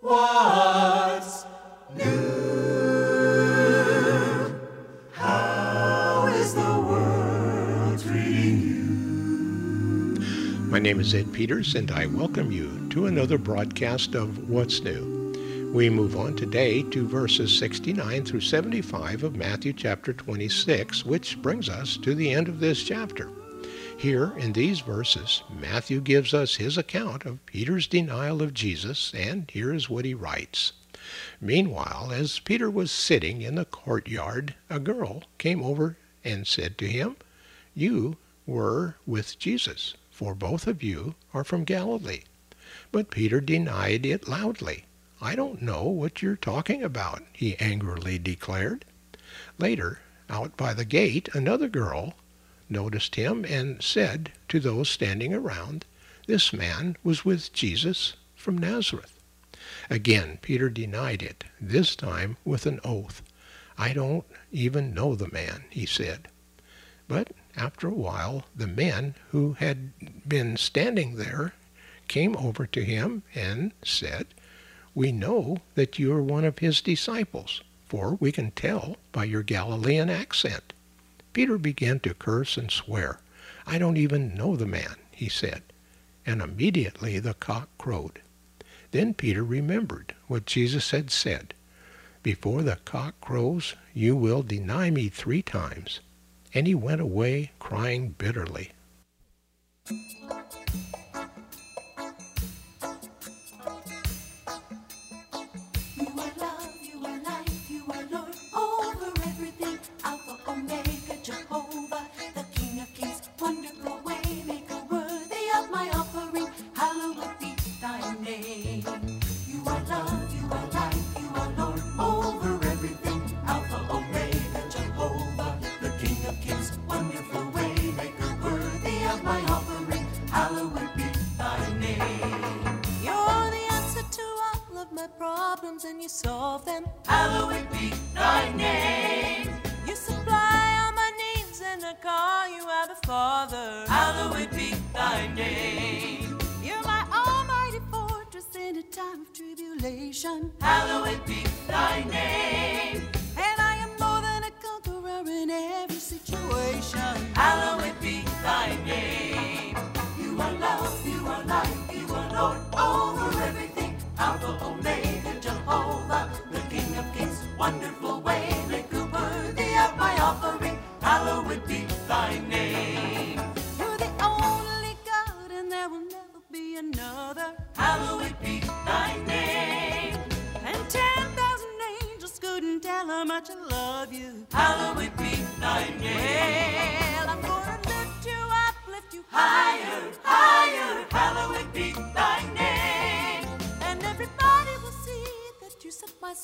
What's new? How is the world treating you? My name is Ed Peters, and I welcome you to another broadcast of What's New. We move on today to verses 69 through 75 of Matthew chapter 26, which brings us to the end of this chapter. Here in these verses, Matthew gives us his account of Peter's denial of Jesus, and here is what he writes. Meanwhile, as Peter was sitting in the courtyard, a girl came over and said to him, You were with Jesus, for both of you are from Galilee. But Peter denied it loudly. I don't know what you're talking about, he angrily declared. Later, out by the gate, another girl noticed him and said to those standing around, This man was with Jesus from Nazareth. Again, Peter denied it, this time with an oath. I don't even know the man, he said. But after a while, the men who had been standing there came over to him and said, We know that you are one of his disciples, for we can tell by your Galilean accent. Peter began to curse and swear. I don't even know the man, he said. And immediately the cock crowed. Then Peter remembered what Jesus had said. Before the cock crows, you will deny me three times. And he went away crying bitterly. My problems and you solve them. Hallowed be thy name. You supply all my needs and I call you Abba Father. Hallowed be thy name. You're my almighty fortress in a time of tribulation. Hallowed be thy name. And I am more than a conqueror in every situation. Hallowed be thy name.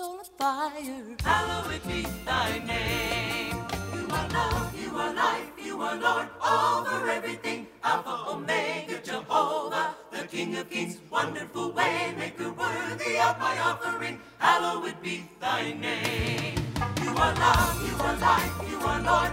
Soul afire. Hallowed be thy name. You are love, you are life, you are Lord over everything. Alpha, Omega, Jehovah, the King of Kings, wonderful waymaker, worthy of my offering. Hallowed be thy name. You are love, you are life, you are Lord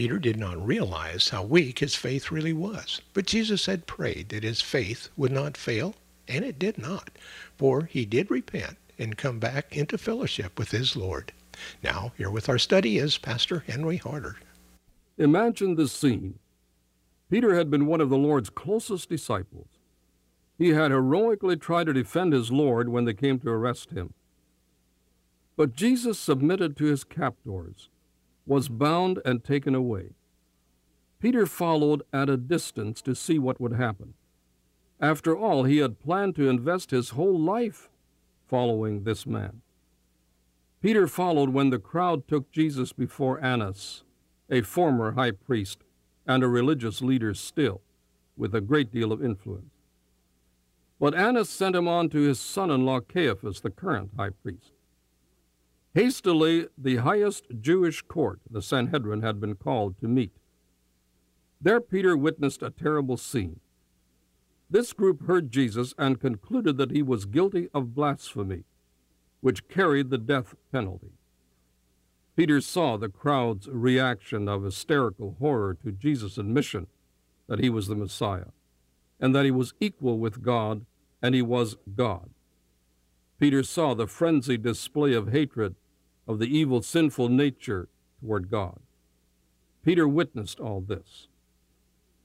Peter did not realize how weak his faith really was, but Jesus had prayed that his faith would not fail, and it did not, for he did repent and come back into fellowship with his Lord. Now, here with our study is Pastor Henry Harder. Imagine this scene. Peter had been one of the Lord's closest disciples. He had heroically tried to defend his Lord when they came to arrest him. But Jesus submitted to his captors, was bound and taken away. Peter followed at a distance to see what would happen. After all, he had planned to invest his whole life following this man. Peter followed when the crowd took Jesus before Annas, a former high priest and a religious leader still, with a great deal of influence. But Annas sent him on to his son in law Caiaphas, the current high priest. Hastily, the highest Jewish court, the Sanhedrin, had been called to meet. There, Peter witnessed a terrible scene. This group heard Jesus and concluded that he was guilty of blasphemy, which carried the death penalty. Peter saw the crowd's reaction of hysterical horror to Jesus' admission that he was the Messiah, and that he was equal with God and he was God. Peter saw the frenzied display of hatred of the evil, sinful nature toward God. Peter witnessed all this.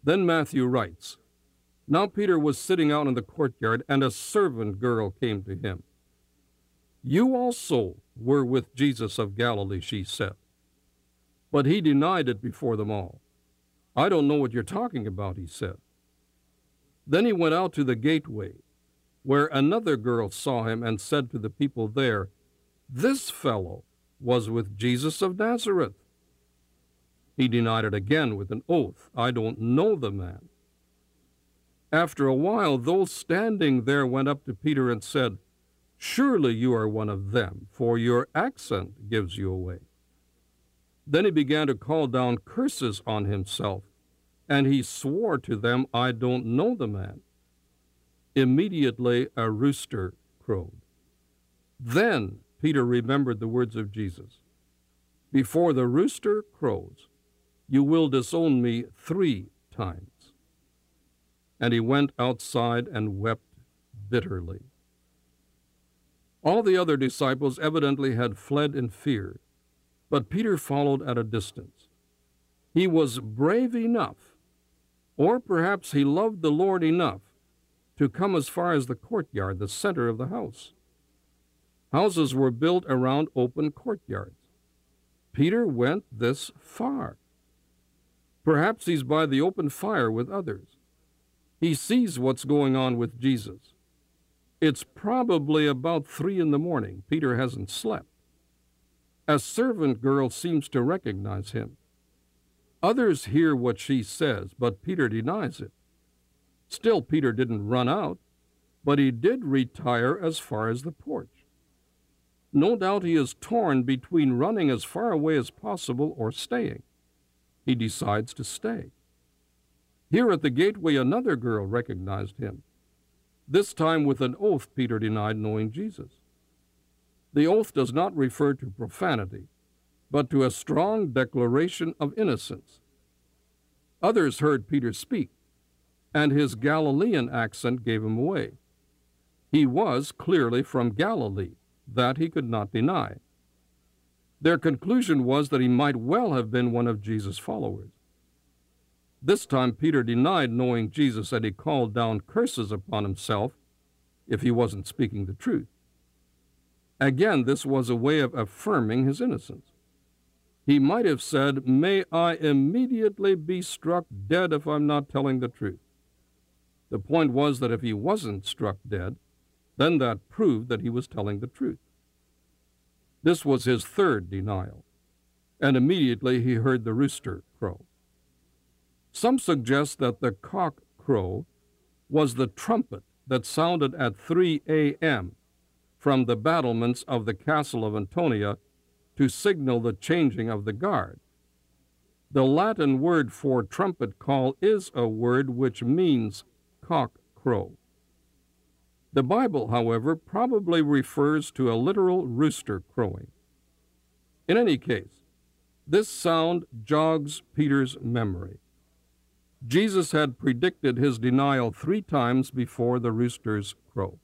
Then Matthew writes Now Peter was sitting out in the courtyard, and a servant girl came to him. You also were with Jesus of Galilee, she said. But he denied it before them all. I don't know what you're talking about, he said. Then he went out to the gateway, where another girl saw him and said to the people there, This fellow was with Jesus of Nazareth. He denied it again with an oath, I don't know the man. After a while, those standing there went up to Peter and said, Surely you are one of them, for your accent gives you away. Then he began to call down curses on himself, and he swore to them, I don't know the man. Immediately a rooster crowed. Then Peter remembered the words of Jesus Before the rooster crows, you will disown me three times. And he went outside and wept bitterly. All the other disciples evidently had fled in fear, but Peter followed at a distance. He was brave enough, or perhaps he loved the Lord enough, to come as far as the courtyard, the center of the house. Houses were built around open courtyards. Peter went this far. Perhaps he's by the open fire with others. He sees what's going on with Jesus. It's probably about three in the morning. Peter hasn't slept. A servant girl seems to recognize him. Others hear what she says, but Peter denies it. Still, Peter didn't run out, but he did retire as far as the porch. No doubt he is torn between running as far away as possible or staying. He decides to stay. Here at the gateway, another girl recognized him. This time, with an oath, Peter denied knowing Jesus. The oath does not refer to profanity, but to a strong declaration of innocence. Others heard Peter speak, and his Galilean accent gave him away. He was clearly from Galilee that he could not deny. Their conclusion was that he might well have been one of Jesus' followers. This time Peter denied knowing Jesus and he called down curses upon himself if he wasn't speaking the truth. Again, this was a way of affirming his innocence. He might have said, May I immediately be struck dead if I'm not telling the truth. The point was that if he wasn't struck dead, then that proved that he was telling the truth. This was his third denial, and immediately he heard the rooster crow. Some suggest that the cock crow was the trumpet that sounded at 3 a.m. from the battlements of the castle of Antonia to signal the changing of the guard. The Latin word for trumpet call is a word which means cock crow. The Bible, however, probably refers to a literal rooster crowing. In any case, this sound jogs Peter's memory. Jesus had predicted his denial three times before the rooster's crow.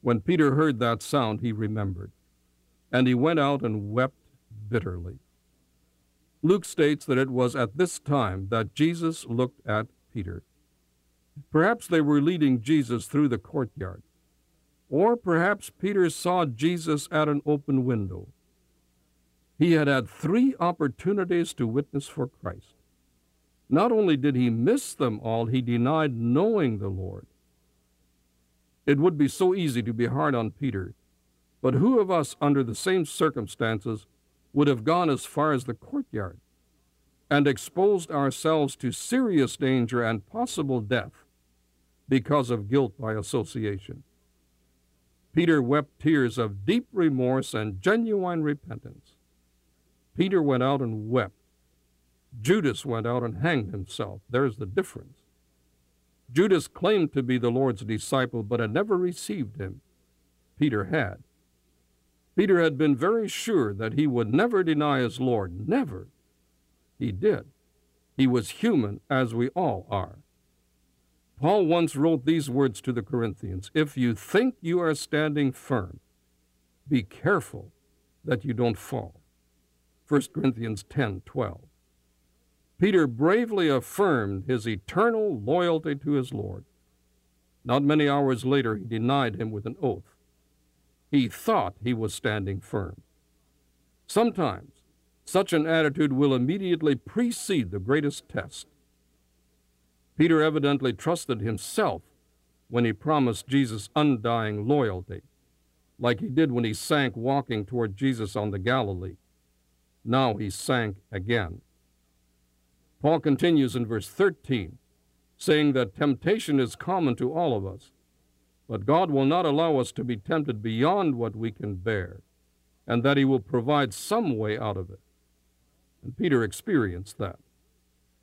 When Peter heard that sound, he remembered, and he went out and wept bitterly. Luke states that it was at this time that Jesus looked at Peter. Perhaps they were leading Jesus through the courtyard. Or perhaps Peter saw Jesus at an open window. He had had three opportunities to witness for Christ. Not only did he miss them all, he denied knowing the Lord. It would be so easy to be hard on Peter, but who of us, under the same circumstances, would have gone as far as the courtyard and exposed ourselves to serious danger and possible death because of guilt by association. Peter wept tears of deep remorse and genuine repentance. Peter went out and wept. Judas went out and hanged himself. There's the difference. Judas claimed to be the Lord's disciple, but had never received him. Peter had. Peter had been very sure that he would never deny his Lord. Never. He did. He was human, as we all are. Paul once wrote these words to the Corinthians If you think you are standing firm, be careful that you don't fall. 1 Corinthians 10 12. Peter bravely affirmed his eternal loyalty to his Lord. Not many hours later, he denied him with an oath. He thought he was standing firm. Sometimes, such an attitude will immediately precede the greatest test. Peter evidently trusted himself when he promised Jesus undying loyalty, like he did when he sank walking toward Jesus on the Galilee. Now he sank again. Paul continues in verse 13, saying that temptation is common to all of us, but God will not allow us to be tempted beyond what we can bear, and that he will provide some way out of it. And Peter experienced that.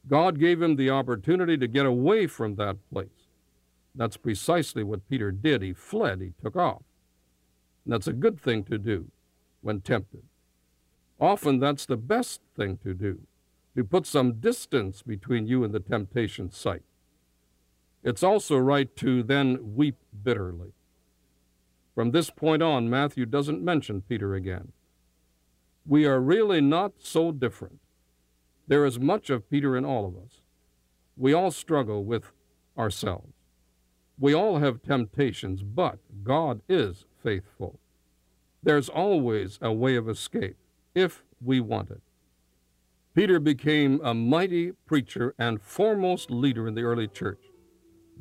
God gave him the opportunity to get away from that place. That's precisely what Peter did. He fled, he took off. And that's a good thing to do when tempted. Often that's the best thing to do, to put some distance between you and the temptation site. It's also right to then weep bitterly. From this point on, Matthew doesn't mention Peter again. We are really not so different. There is much of Peter in all of us. We all struggle with ourselves. We all have temptations, but God is faithful. There's always a way of escape if we want it. Peter became a mighty preacher and foremost leader in the early church.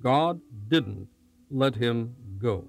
God didn't let him go.